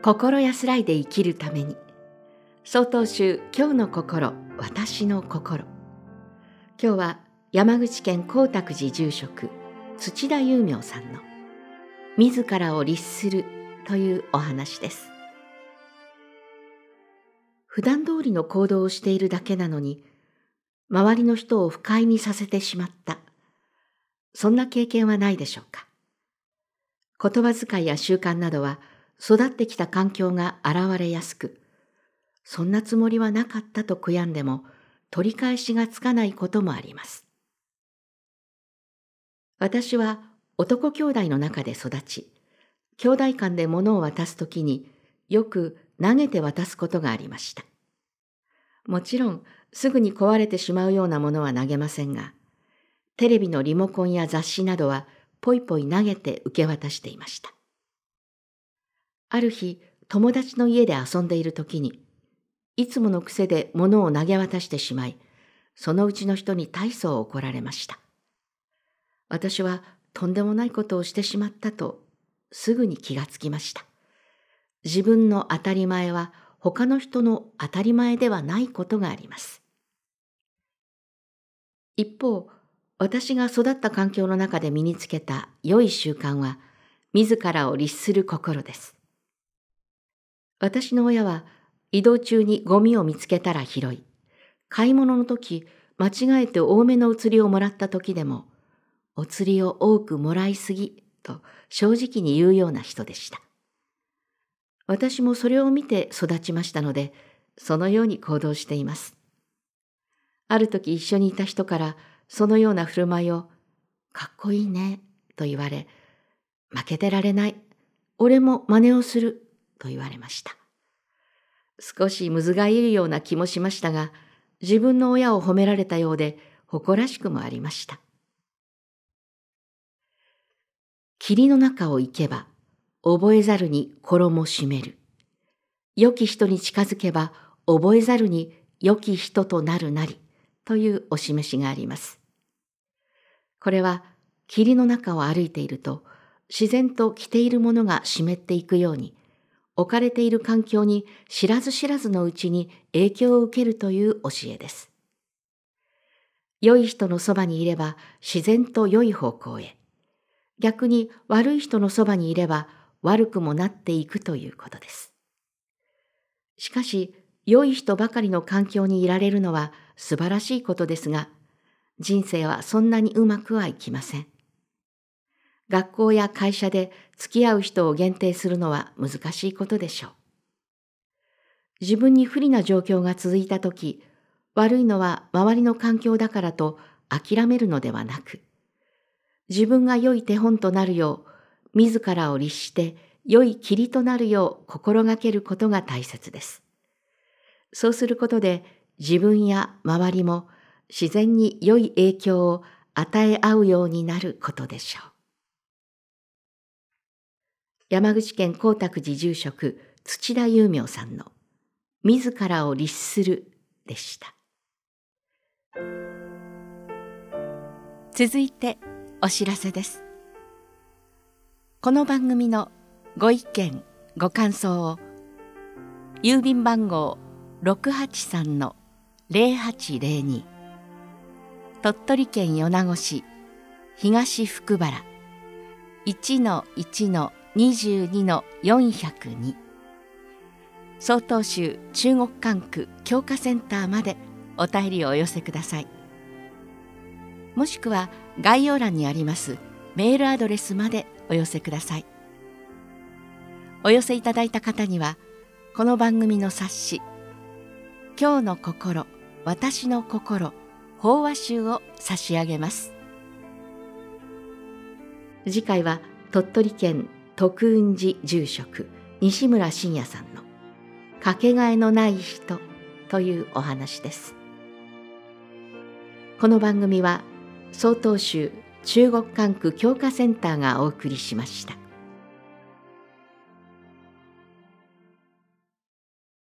心安らいで生きるために。曹洞宗今日の心私の心。今日は山口県光沢寺住職土田雄明さんの自らを律するというお話です。普段通りの行動をしているだけなのに周りの人を不快にさせてしまった。そんな経験はないでしょうか。言葉遣いや習慣などは育ってきた環境が現れやすく、そんなつもりはなかったと悔やんでも取り返しがつかないこともあります。私は男兄弟の中で育ち、兄弟間で物を渡すときによく投げて渡すことがありました。もちろんすぐに壊れてしまうようなものは投げませんが、テレビのリモコンや雑誌などはぽいぽい投げて受け渡していました。ある日、友達の家で遊んでいる時に、いつもの癖で物を投げ渡してしまい、そのうちの人に大層怒られました。私はとんでもないことをしてしまったとすぐに気がつきました。自分の当たり前は他の人の当たり前ではないことがあります。一方、私が育った環境の中で身につけた良い習慣は、自らを律する心です。私の親は移動中にゴミを見つけたら拾い、買い物の時、間違えて多めのお釣りをもらった時でも、お釣りを多くもらいすぎと正直に言うような人でした。私もそれを見て育ちましたので、そのように行動しています。ある時一緒にいた人からそのような振る舞いを、かっこいいね、と言われ、負けてられない、俺も真似をする、と言われました。少しむずがゆいような気もしましたが、自分の親を褒められたようで誇らしくもありました。霧の中を行けば、覚えざるに衣締める。良き人に近づけば、覚えざるに良き人となるなり、というお示しがあります。これは、霧の中を歩いていると、自然と着ているものが湿っていくように、置かれている環境に知らず知らずのうちに影響を受けるという教えです。良い人のそばにいれば自然と良い方向へ。逆に悪い人のそばにいれば悪くもなっていくということです。しかし、良い人ばかりの環境にいられるのは素晴らしいことですが、人生はそんなにうまくはいきません。学校や会社で付き合う人を限定するのは難しいことでしょう。自分に不利な状況が続いたとき、悪いのは周りの環境だからと諦めるのではなく、自分が良い手本となるよう、自らを律して良い霧となるよう心がけることが大切です。そうすることで自分や周りも自然に良い影響を与え合うようになることでしょう。山口県光沢寺住職土田雄明さんの自らを律するでした。続いてお知らせです。この番組のご意見ご感想を郵便番号683-0802鳥取県米子市東福原1-1の22の402曹洞宗中国管区教化センターまでお便りをお寄せください。もしくは概要欄にありますメールアドレスまでお寄せください。お寄せいただいた方にはこの番組の冊子「今日の心私の心法話集」を差し上げます。次回は鳥取県徳雲寺住職西村信也さんの「かけがえのない人」というお話です。この番組は曹洞宗中国管区教化センターがお送りしました。